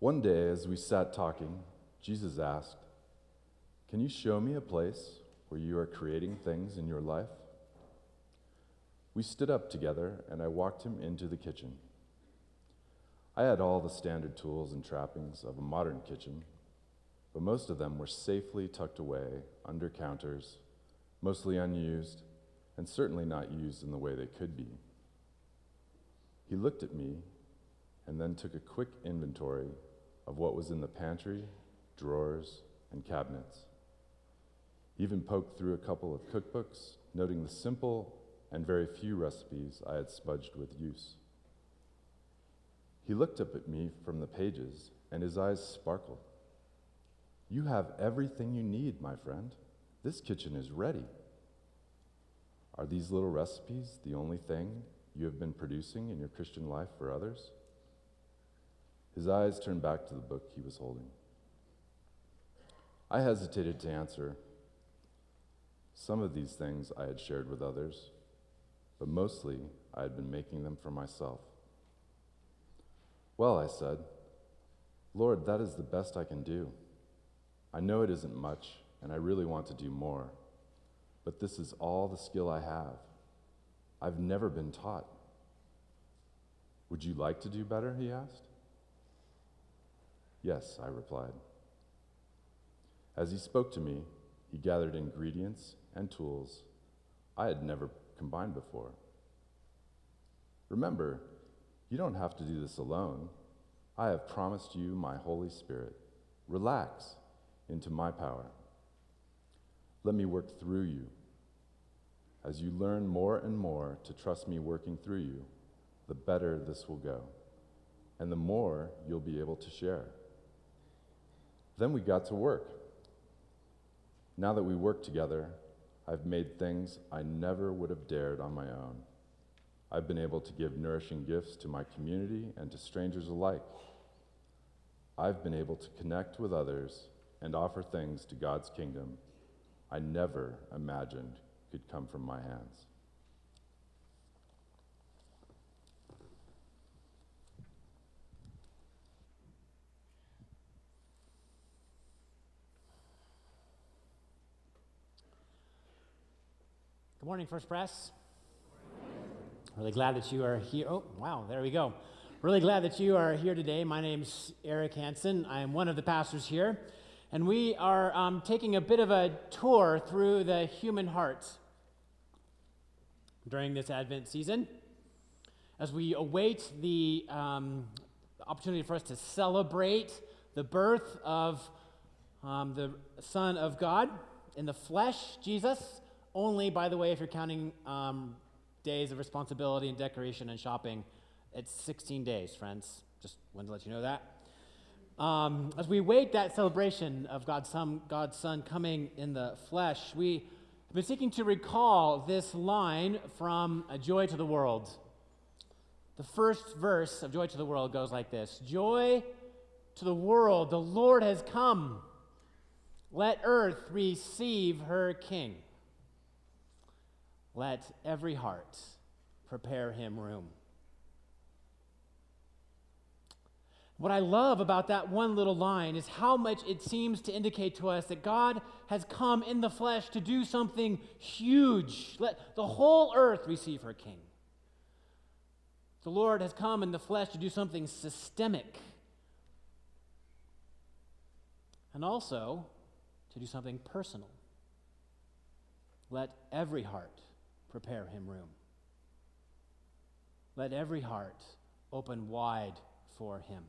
One day, as we sat talking, Jesus asked, Can you show me a place where you are creating things in your life? We stood up together, and I walked him into the kitchen. I had all the standard tools and trappings of a modern kitchen, but most of them were safely tucked away under counters, mostly unused, and certainly not used in the way they could be. He looked at me and then took a quick inventory of what was in the pantry, drawers, and cabinets. He even poked through a couple of cookbooks, noting the simple and very few recipes I had smudged with use. He looked up at me from the pages, and his eyes sparkled. You have everything you need, my friend. This kitchen is ready. Are these little recipes the only thing you have been producing in your Christian life for others? His eyes turned back to the book he was holding. I hesitated to answer. Some of these things I had shared with others, but mostly I had been making them for myself. Well, I said, Lord, that is the best I can do. I know it isn't much, and I really want to do more, but this is all the skill I have. I've never been taught. Would you like to do better? He asked. Yes, I replied. As he spoke to me, he gathered ingredients and tools I had never combined before. Remember, you don't have to do this alone. I have promised you my Holy Spirit. Relax into my power. Let me work through you. As you learn more and more to trust me working through you, the better this will go, and the more you'll be able to share. Then we got to work. Now that we work together, I've made things I never would have dared on my own. I've been able to give nourishing gifts to my community and to strangers alike. I've been able to connect with others and offer things to God's kingdom I never imagined could come from my hands. Good morning, First Pres. Really glad that you are here. Oh, wow, there we go. Really glad that you are here today. My name's Eric Hansen. I am one of the pastors here, and we are um, taking a bit of a tour through the human heart during this Advent season as we await the, um, opportunity for us to celebrate the birth of um, the Son of God in the flesh, Jesus only, by the way, if you're counting um, days of responsibility and decoration and shopping, it's 16 days, friends. Just wanted to let you know that. Um, as we wait that celebration of God's Son, God's Son coming in the flesh, we have been seeking to recall this line from A Joy to the World. The first verse of Joy to the World goes like this Joy to the world, the Lord has come. Let earth receive her King. Let every heart prepare him room. What I love about that one little line is how much it seems to indicate to us that God has come in the flesh to do something huge. Let the whole earth receive her king. The Lord has come in the flesh to do something systemic and also to do something personal. Let every heart prepare him room. Let every heart open wide for him.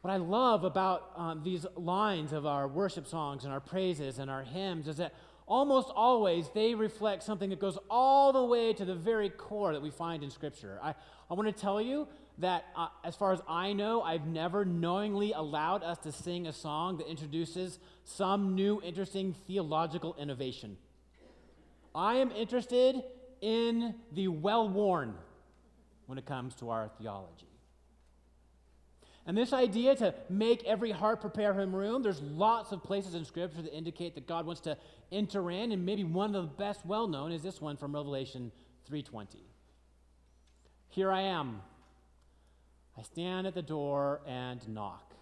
What I love about um, these lines of our worship songs and our praises and our hymns is that almost always they reflect something that goes all the way to the very core that we find in Scripture. I, I want to tell you that, uh, as far as I know, I've never knowingly allowed us to sing a song that introduces some new, interesting theological innovation. I am interested in the well worn when it comes to our theology. And this idea to make every heart prepare him room, there's lots of places in Scripture that indicate that God wants to enter in, and maybe one of the best well known is this one from Revelation 3:20. Here I am. I stand at the door and knock.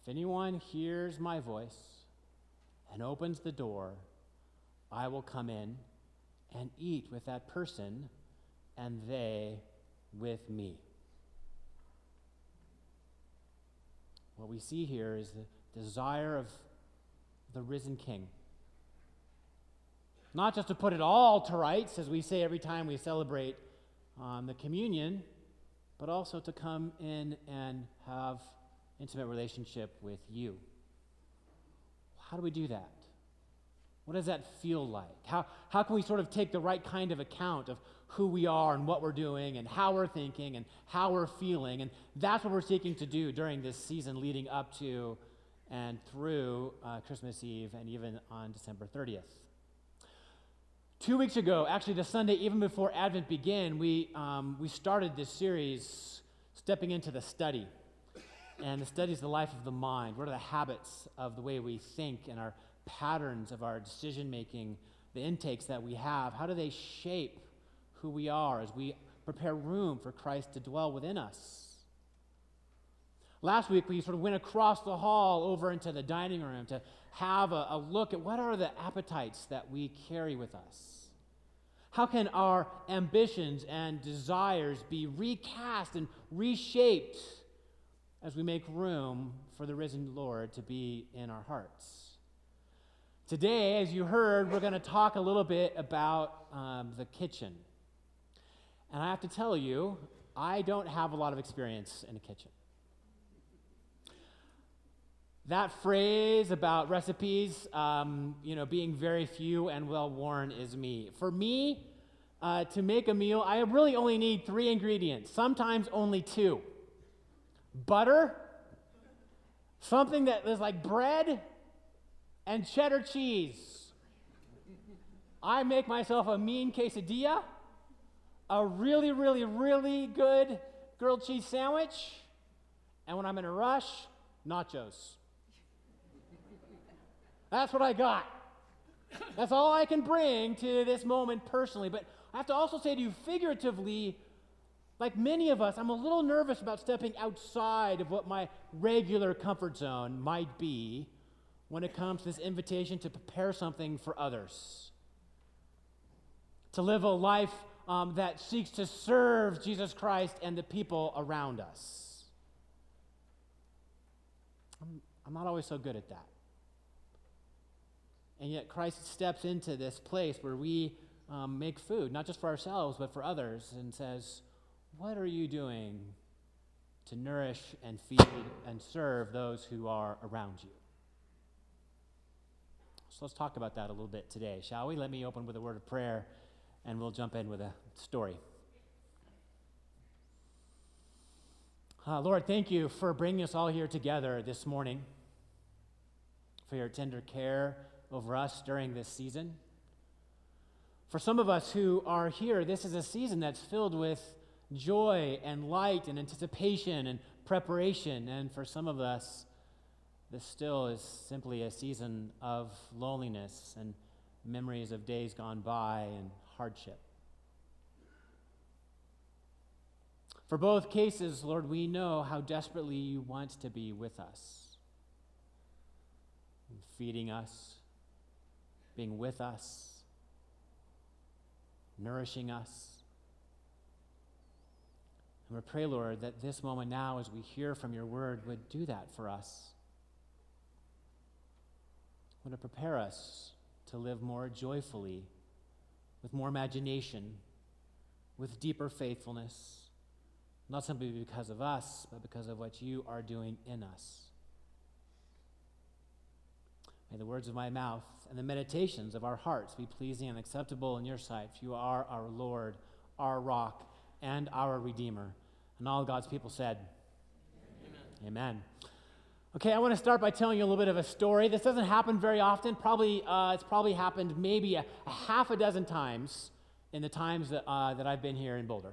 If anyone hears my voice and opens the door, I will come in and eat with that person and they with me. What we see here is the desire of the risen king. Not just to put it all to rights, as we say every time we celebrate um, the communion, but also to come in and have intimate relationship with you. How do we do that? What does that feel like? How, how can we sort of take the right kind of account of who we are and what we're doing and how we're thinking and how we're feeling? And that's what we're seeking to do during this season leading up to and through uh, Christmas Eve and even on December 30th. Two weeks ago, actually, the Sunday even before Advent began, we, um, we started this series, Stepping into the Study. And the study is the life of the mind. What are the habits of the way we think and our patterns of our decision making, the intakes that we have, how do they shape who we are as we prepare room for Christ to dwell within us? Last week, we sort of went across the hall over into the dining room to have a, a look at what are the appetites that we carry with us. How can our ambitions and desires be recast and reshaped as we make room for the risen Lord to be in our hearts? Today, as you heard, we're going to talk a little bit about um, the kitchen. And I have to tell you, I don't have a lot of experience in a kitchen. That phrase about recipes, um, you know, being very few and well worn is me. For me, uh, to make a meal, I really only need three ingredients, sometimes only two butter, something that is like bread, and cheddar cheese. I make myself a mean quesadilla, a really, really, really good grilled cheese sandwich, and when I'm in a rush, nachos. That's what I got. That's all I can bring to this moment personally. But I have to also say to you, figuratively, like many of us, I'm a little nervous about stepping outside of what my regular comfort zone might be when it comes to this invitation to prepare something for others, to live a life um, that seeks to serve Jesus Christ and the people around us. I'm, I'm not always so good at that. And yet, Christ steps into this place where we um, make food, not just for ourselves, but for others, and says, What are you doing to nourish and feed and serve those who are around you? So let's talk about that a little bit today, shall we? Let me open with a word of prayer and we'll jump in with a story. Uh, Lord, thank you for bringing us all here together this morning, for your tender care over us during this season. For some of us who are here, this is a season that's filled with joy and light and anticipation and preparation. And for some of us, this still is simply a season of loneliness and memories of days gone by and hardship. For both cases, Lord, we know how desperately you want to be with us, feeding us, being with us, nourishing us. And we pray, Lord, that this moment now, as we hear from your word, would do that for us want to prepare us to live more joyfully, with more imagination, with deeper faithfulness, not simply because of us, but because of what you are doing in us. May the words of my mouth and the meditations of our hearts be pleasing and acceptable in your sight, for you are our Lord, our rock, and our Redeemer. And all God's people said, Amen. Amen. Okay, I want to start by telling you a little bit of a story. This doesn't happen very often. Probably, uh, it's probably happened maybe a, a, half a dozen times in the times that, uh, that I've been here in Boulder.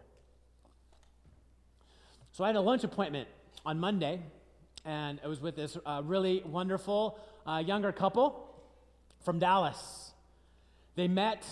So I had a lunch appointment on Monday, and it was with this uh, really wonderful uh, younger couple from Dallas. They met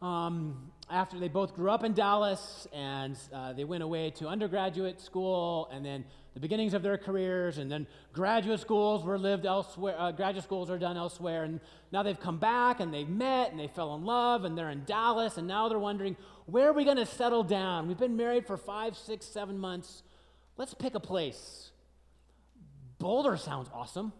um, after they both grew up in Dallas and uh, they went away to undergraduate school and then the beginnings of their careers and then graduate schools were lived elsewhere uh, graduate schools are done elsewhere and now they've come back and they've met and they fell in love and they're in dallas and now they're wondering where are we going to settle down? We've been married for five six seven months. Let's pick a place. Boulder sounds awesome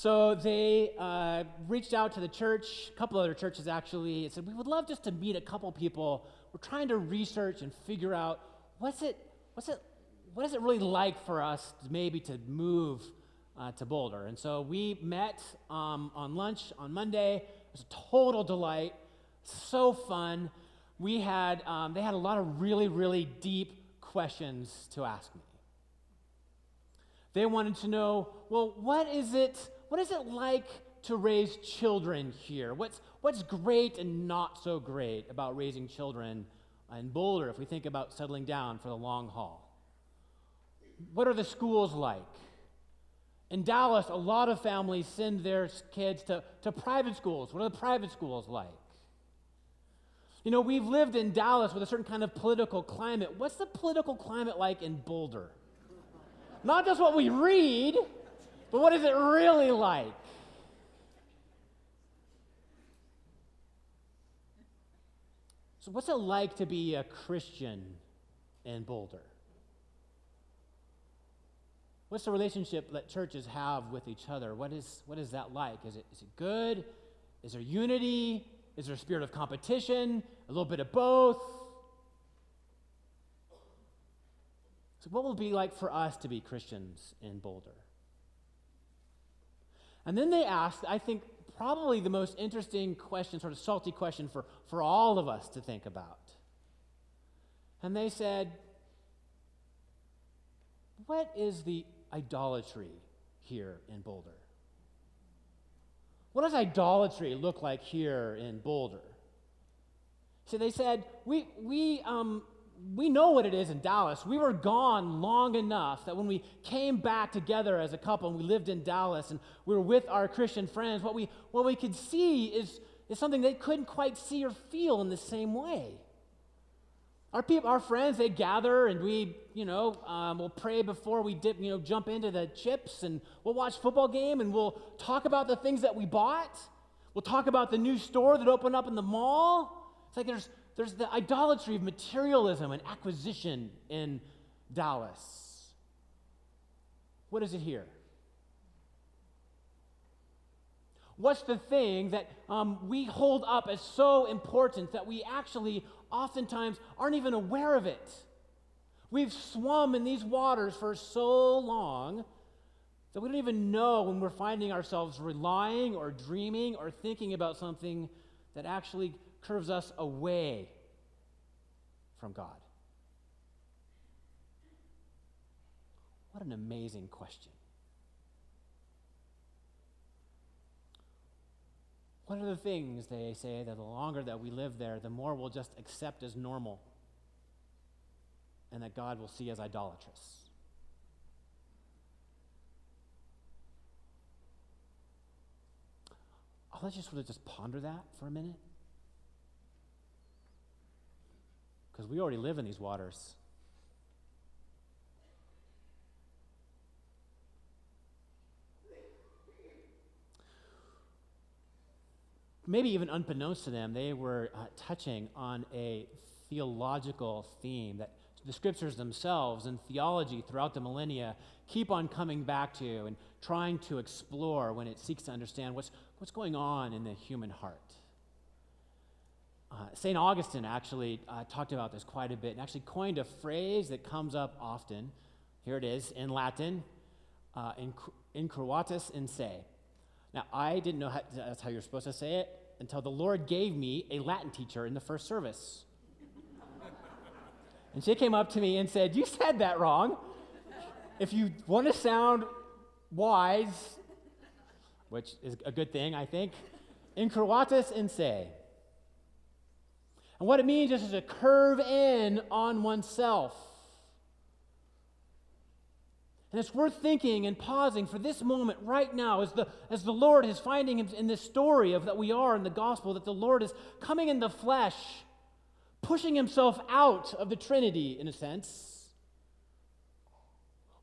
so they uh, reached out to the church, a couple other churches actually, and said, We would love just to meet a couple people. We're trying to research and figure out what's it, what's it, what is it really like for us to maybe to move uh, to Boulder? And so we met um, on lunch on Monday. It was a total delight, so fun. We had, um, they had a lot of really, really deep questions to ask me. They wanted to know, well, what is it? What is it like to raise children here? What's, what's great and not so great about raising children in Boulder if we think about settling down for the long haul? What are the schools like? In Dallas, a lot of families send their kids to, to private schools. What are the private schools like? You know, we've lived in Dallas with a certain kind of political climate. What's the political climate like in Boulder? Not just what we read, but what is it really like? So, what's it like to be a Christian in Boulder? What's the relationship that churches have with each other? What is, what is that like? Is it, is it good? Is there unity? Is there a spirit of competition? A little bit of both? So, what will it be like for us to be Christians in Boulder? And then they asked, I think, probably the most interesting question, sort of salty question for, for all of us to think about. And they said, What is the idolatry here in Boulder? What does idolatry look like here in Boulder? So they said, We, we um, we know what it is in Dallas. We were gone long enough that when we came back together as a couple and we lived in Dallas and we were with our Christian friends, what we, what we could see is, is something they couldn't quite see or feel in the same way. Our people, our friends, they gather and we, you know, um, we'll pray before we dip, you know, jump into the chips and we'll watch football game and we'll talk about the things that we bought. We'll talk about the new store that opened up in the mall. It's like there's there's the idolatry of materialism and acquisition in Dallas. What is it here? What's the thing that um, we hold up as so important that we actually oftentimes aren't even aware of it? We've swum in these waters for so long that we don't even know when we're finding ourselves relying or dreaming or thinking about something that actually curves us away from God? What an amazing question. What are the things they say that the longer that we live there, the more we'll just accept as normal and that God will see as idolatrous? Oh, I'll let you sort of just ponder that for a minute. Because we already live in these waters. Maybe even unbeknownst to them, they were uh, touching on a theological theme that the scriptures themselves and theology throughout the millennia keep on coming back to and trying to explore when it seeks to understand what's, what's going on in the human heart. Uh, St. Augustine actually uh, talked about this quite a bit and actually coined a phrase that comes up often. Here it is in Latin, uh, in, incurvatus in se. Now, I didn't know how, that's how you're supposed to say it until the Lord gave me a Latin teacher in the first service. and she came up to me and said, You said that wrong. If you want to sound wise, which is a good thing, I think, incurvatus in se. And what it means is to curve in on oneself. And it's worth thinking and pausing for this moment right now as the, as the Lord is finding in this story of that we are in the gospel, that the Lord is coming in the flesh, pushing himself out of the Trinity in a sense.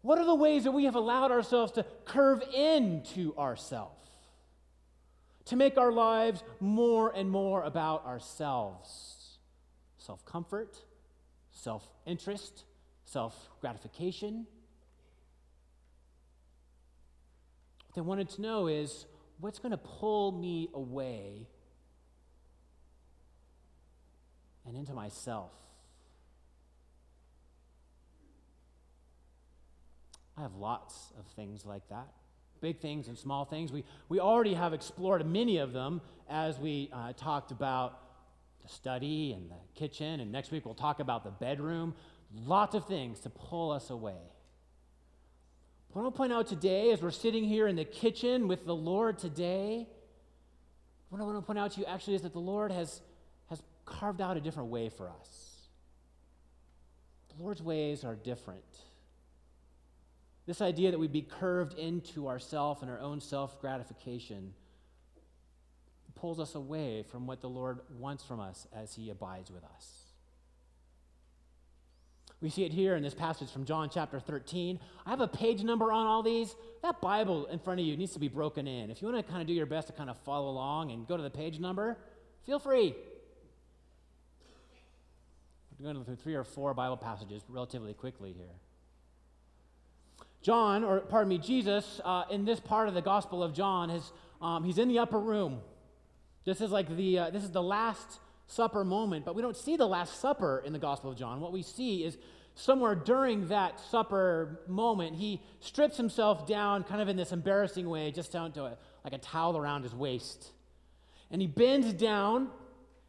What are the ways that we have allowed ourselves to curve into ourselves? To make our lives more and more about ourselves self comfort, self interest, self gratification What they wanted to know is what's going to pull me away and into myself? I have lots of things like that. Big things and small things. We, we already have explored many of them as we uh, talked about the study and the kitchen, and next week we'll talk about the bedroom. Lots of things to pull us away. What I want to point out today, as we're sitting here in the kitchen with the Lord today, what I want to point out to you actually is that the Lord has, has carved out a different way for us. The Lord's ways are different. This idea that we'd be curved into ourself and our own self gratification pulls us away from what the Lord wants from us as He abides with us. We see it here in this passage from John chapter 13. I have a page number on all these. That Bible in front of you needs to be broken in. If you want to kind of do your best to kind of follow along and go to the page number, feel free. We're going through three or four Bible passages relatively quickly here. John, or pardon me, Jesus, uh, in this part of the Gospel of John, has, um, he's in the upper room. This is like the, uh, this is the last Supper moment, but we don't see the Last Supper in the Gospel of John. What we see is somewhere during that supper moment, he strips himself down kind of in this embarrassing way, just down to a, like a towel around his waist. And he bends down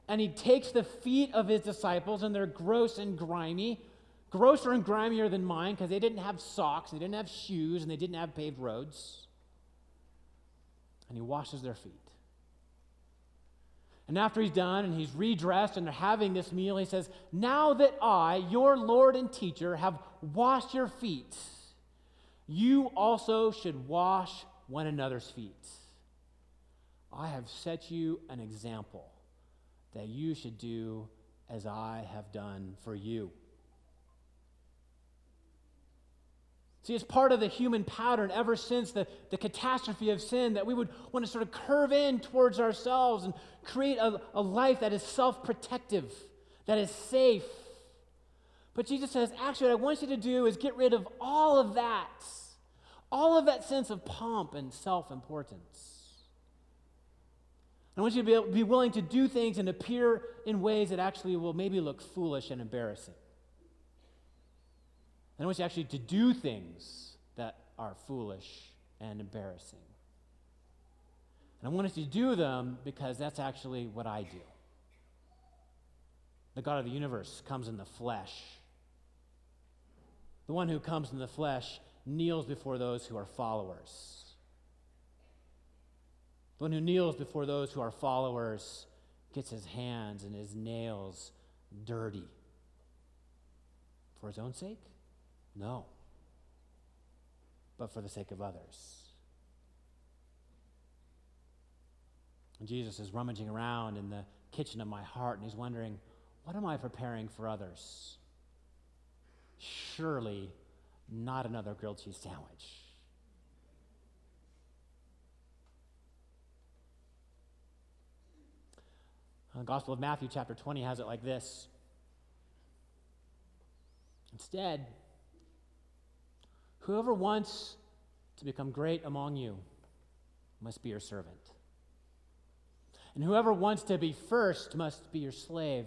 and he takes the feet of his disciples, and they're gross and grimy, grosser and grimier than mine because they didn't have socks, they didn't have shoes, and they didn't have paved roads. And he washes their feet. And after he's done and he's redressed and they're having this meal, he says, Now that I, your Lord and teacher, have washed your feet, you also should wash one another's feet. I have set you an example that you should do as I have done for you. See, it's part of the human pattern ever since the, the catastrophe of sin that we would want to sort of curve in towards ourselves and create a, a life that is self protective, that is safe. But Jesus says, actually, what I want you to do is get rid of all of that, all of that sense of pomp and self importance. I want you to be, be willing to do things and appear in ways that actually will maybe look foolish and embarrassing. I want you actually to do things that are foolish and embarrassing. And I want us to do them because that's actually what I do. The God of the universe comes in the flesh. The one who comes in the flesh kneels before those who are followers. The one who kneels before those who are followers gets his hands and his nails dirty for his own sake no, but for the sake of others. And Jesus is rummaging around in the kitchen of my heart and he's wondering, what am I preparing for others? Surely not another grilled cheese sandwich. The Gospel of Matthew, chapter 20, has it like this. Instead, Whoever wants to become great among you must be your servant. And whoever wants to be first must be your slave.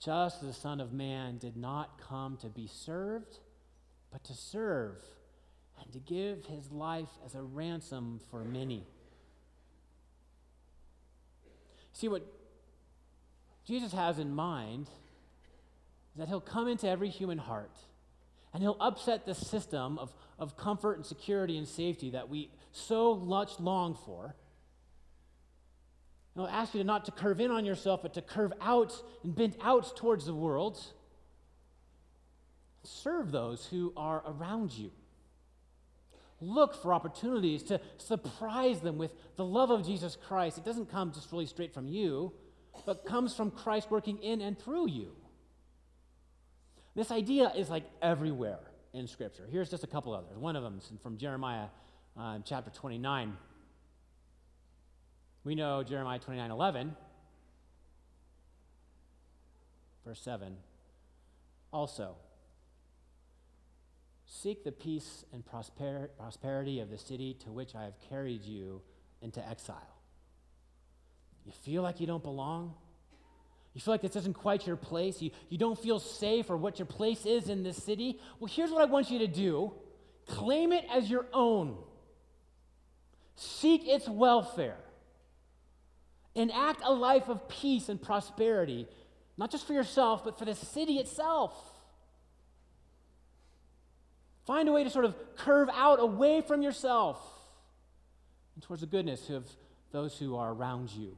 Just as the Son of Man did not come to be served, but to serve and to give his life as a ransom for many. See, what Jesus has in mind is that he'll come into every human heart and he'll upset the system of, of comfort and security and safety that we so much long for. And he'll ask you to not to curve in on yourself, but to curve out and bend out towards the world. serve those who are around you. Look for opportunities to surprise them with the love of Jesus Christ. It doesn't come just really straight from you, but comes from Christ working in and through you. This idea is like everywhere in Scripture. Here's just a couple others. One of them is from Jeremiah uh, chapter 29. We know Jeremiah 29 11, verse 7. Also, seek the peace and prosper- prosperity of the city to which I have carried you into exile. You feel like you don't belong? You feel like this isn't quite your place? You, you don't feel safe or what your place is in this city? Well, here's what I want you to do claim it as your own, seek its welfare, enact a life of peace and prosperity, not just for yourself, but for the city itself. Find a way to sort of curve out away from yourself and towards the goodness of those who are around you.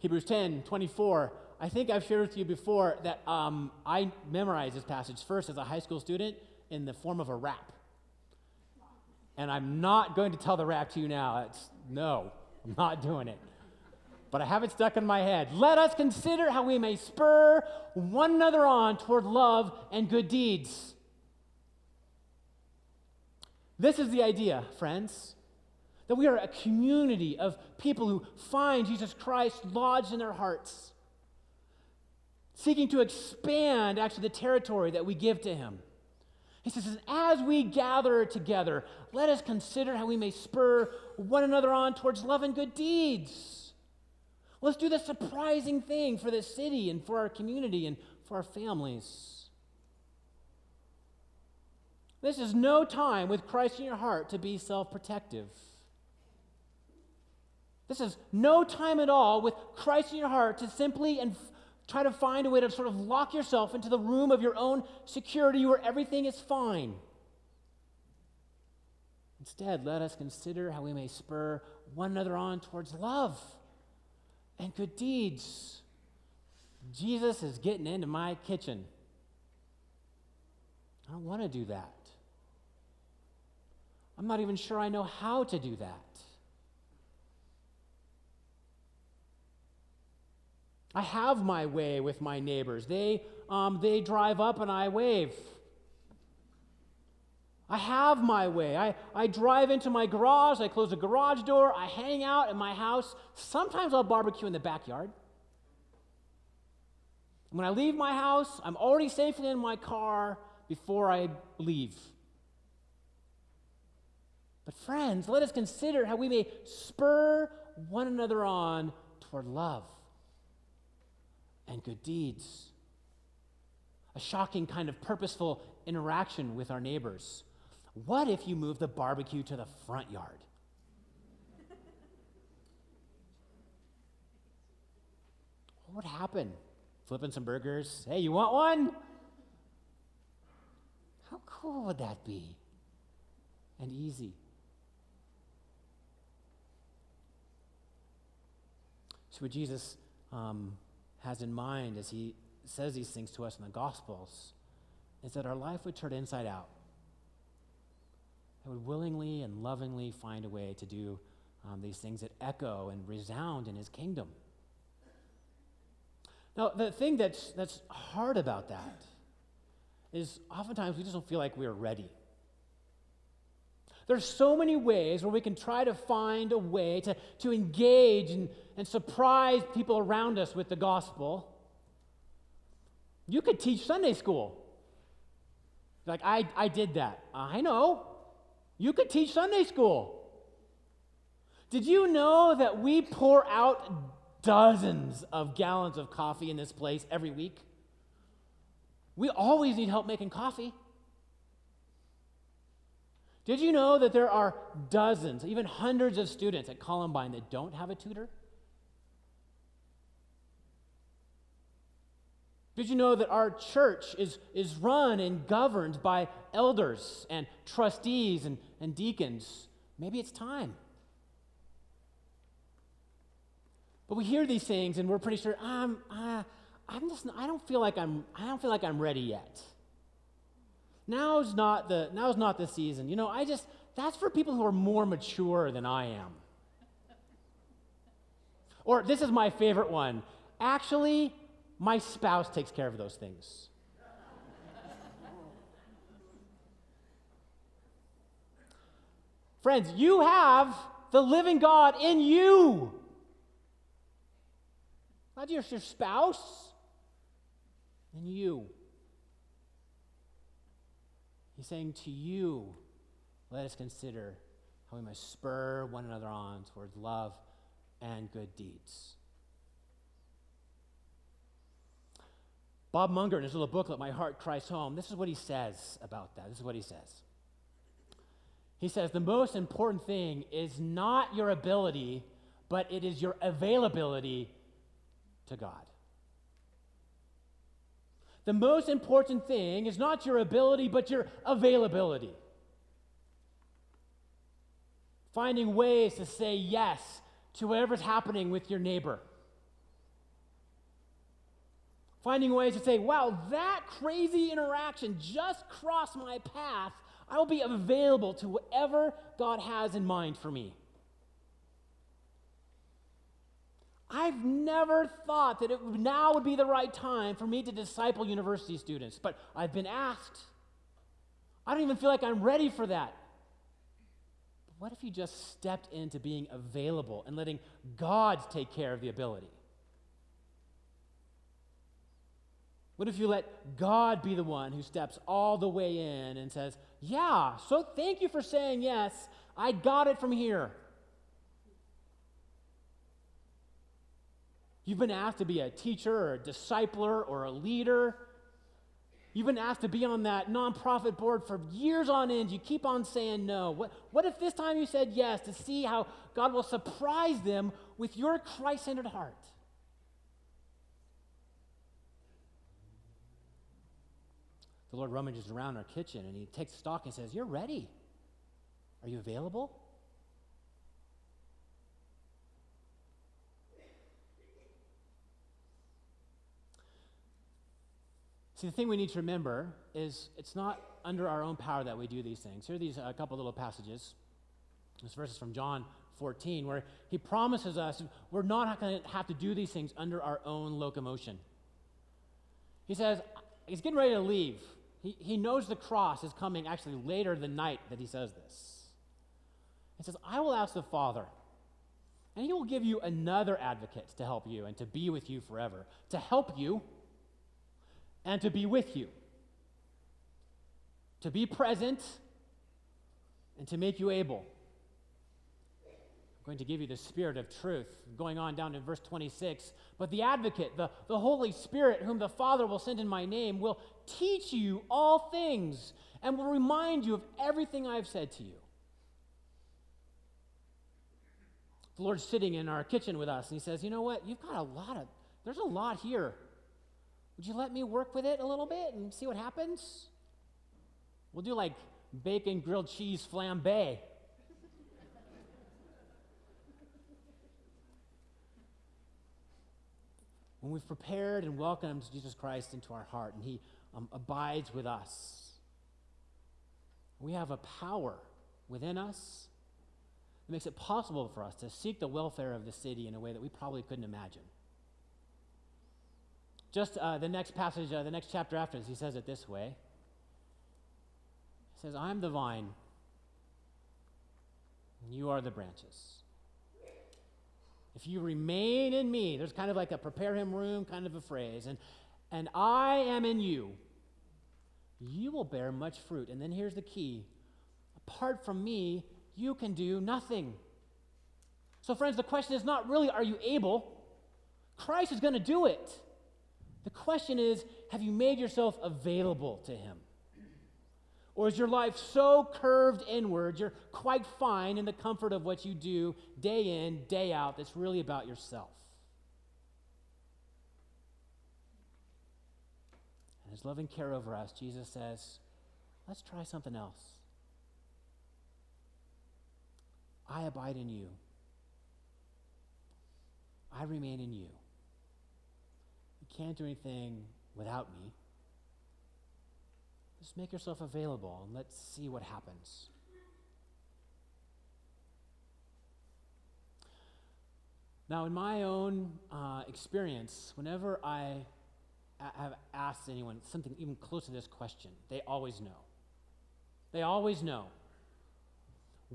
Hebrews 10 24. I think I've shared with you before that um, I memorized this passage first as a high school student in the form of a rap. And I'm not going to tell the rap to you now. It's, no, I'm not doing it. But I have it stuck in my head. Let us consider how we may spur one another on toward love and good deeds. This is the idea, friends that we are a community of people who find Jesus Christ lodged in their hearts, seeking to expand actually the territory that we give to Him. He says, as we gather together, let us consider how we may spur one another on towards love and good deeds. Let's do the surprising thing for this city and for our community and for our families. This is no time with Christ in your heart to be self protective. This is no time at all with Christ in your heart to simply and try to find a way to sort of lock yourself into the room of your own security where everything is fine. Instead, let us consider how we may spur one another on towards love and good deeds. Jesus is getting into my kitchen. I don't want to do that. I'm not even sure I know how to do that. I have my way with my neighbors. They, um, they drive up and I wave. I have my way. I, I drive into my garage, I close the garage door, I hang out in my house. Sometimes I'll barbecue in the backyard. When I leave my house, I'm already safely in my car before I leave. But, friends, let us consider how we may spur one another on toward love and good deeds. A shocking kind of purposeful interaction with our neighbors. What if you move the barbecue to the front yard? what would happen? Flipping some burgers? Hey, you want one? How cool would that be? And easy. So, what Jesus um, has in mind as he says these things to us in the Gospels is that our life would turn inside out. I would willingly and lovingly find a way to do um, these things that echo and resound in his kingdom. Now, the thing that's, that's hard about that is oftentimes we just don't feel like we're ready. There's so many ways where we can try to find a way to, to engage and, and surprise people around us with the gospel. You could teach Sunday school. Like, I, I did that. I know. You could teach Sunday school. Did you know that we pour out dozens of gallons of coffee in this place every week? We always need help making coffee. Did you know that there are dozens, even hundreds of students at Columbine that don't have a tutor? Did you know that our church is, is run and governed by elders and trustees and, and deacons? Maybe it's time. But we hear these things and we're pretty sure, um, uh, I'm just, I don't feel like I'm, I don't feel like I'm ready yet. Now's not the, now's not the season. You know, I just, that's for people who are more mature than I am. Or this is my favorite one. Actually, my spouse takes care of those things. Friends, you have the living God in you. Not just your spouse, in you. He's saying to you, let us consider how we must spur one another on towards love and good deeds. Bob Munger, in his little booklet, My Heart Christ's Home, this is what he says about that. This is what he says. He says, The most important thing is not your ability, but it is your availability to God. The most important thing is not your ability, but your availability. Finding ways to say yes to whatever's happening with your neighbor. Finding ways to say, wow, that crazy interaction just crossed my path. I will be available to whatever God has in mind for me. I've never thought that it now would be the right time for me to disciple university students, but I've been asked. I don't even feel like I'm ready for that. But what if you just stepped into being available and letting God take care of the ability? What if you let God be the one who steps all the way in and says, Yeah, so thank you for saying yes. I got it from here. You've been asked to be a teacher or a discipler or a leader. You've been asked to be on that nonprofit board for years on end. You keep on saying no. What, what if this time you said yes to see how God will surprise them with your Christ centered heart? the Lord rummages around our kitchen and he takes stock and says, You're ready. Are you available? See, the thing we need to remember is it's not under our own power that we do these things. Here are these a uh, couple little passages. This verse is from John 14, where he promises us we're not going to have to do these things under our own locomotion. He says, he's getting ready to leave. He, he knows the cross is coming actually later the night that he says this. He says, I will ask the Father, and he will give you another advocate to help you and to be with you forever, to help you and to be with you, to be present and to make you able I'm going to give you the Spirit of truth. Going on down to verse 26. But the advocate, the, the Holy Spirit, whom the Father will send in my name, will teach you all things and will remind you of everything I've said to you. The Lord's sitting in our kitchen with us, and He says, You know what? You've got a lot of, there's a lot here. Would you let me work with it a little bit and see what happens? We'll do like bacon grilled cheese flambe. when we've prepared and welcomed Jesus Christ into our heart and He um, abides with us, we have a power within us that makes it possible for us to seek the welfare of the city in a way that we probably couldn't imagine. Just uh, the next passage, uh, the next chapter after this, he says it this way. He says, I'm the vine, you are the branches. If you remain in me, there's kind of like a prepare him room kind of a phrase, and, and I am in you, you will bear much fruit. And then here's the key apart from me, you can do nothing. So, friends, the question is not really are you able? Christ is going to do it. The question is have you made yourself available to him? Or is your life so curved inward, you're quite fine in the comfort of what you do day in, day out, that's really about yourself? And his loving care over us, Jesus says, let's try something else. I abide in you. I remain in you. Can't do anything without me. Just make yourself available and let's see what happens. Now, in my own uh, experience, whenever I have asked anyone something even close to this question, they always know. They always know.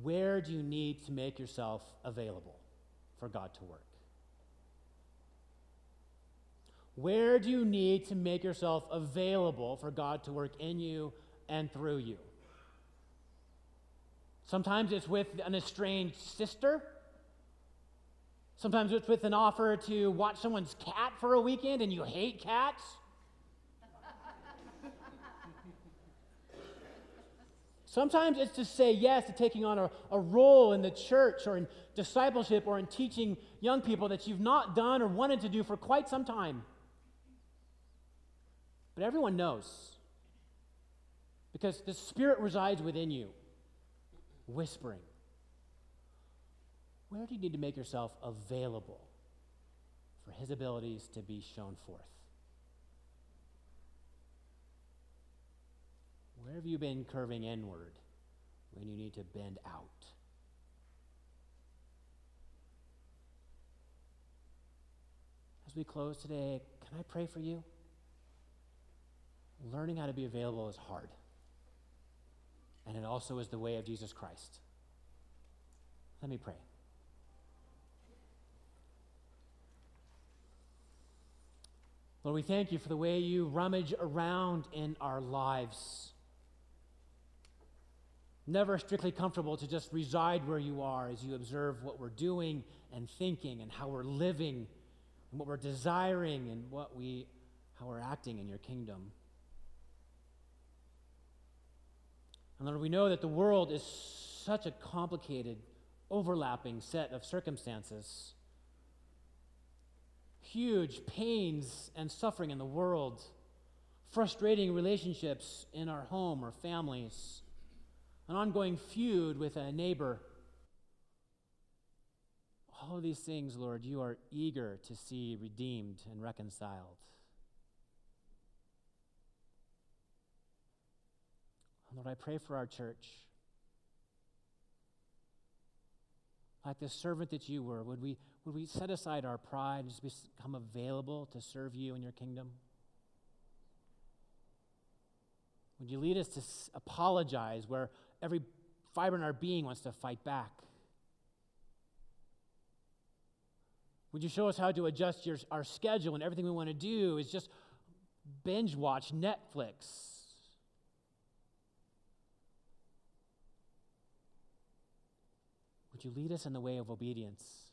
Where do you need to make yourself available for God to work? Where do you need to make yourself available for God to work in you and through you? Sometimes it's with an estranged sister. Sometimes it's with an offer to watch someone's cat for a weekend and you hate cats. Sometimes it's to say yes to taking on a, a role in the church or in discipleship or in teaching young people that you've not done or wanted to do for quite some time. But everyone knows because the Spirit resides within you, whispering. Where do you need to make yourself available for His abilities to be shown forth? Where have you been curving inward when you need to bend out? As we close today, can I pray for you? Learning how to be available is hard. And it also is the way of Jesus Christ. Let me pray. Lord, we thank you for the way you rummage around in our lives. Never strictly comfortable to just reside where you are as you observe what we're doing and thinking and how we're living and what we're desiring and what we how we're acting in your kingdom. And Lord, we know that the world is such a complicated, overlapping set of circumstances. Huge pains and suffering in the world, frustrating relationships in our home or families, an ongoing feud with a neighbor. All of these things, Lord, you are eager to see redeemed and reconciled. Lord, I pray for our church. Like the servant that you were, would we, would we set aside our pride and just become available to serve you in your kingdom? Would you lead us to apologize where every fiber in our being wants to fight back? Would you show us how to adjust your, our schedule and everything we want to do is just binge watch Netflix? Would you lead us in the way of obedience?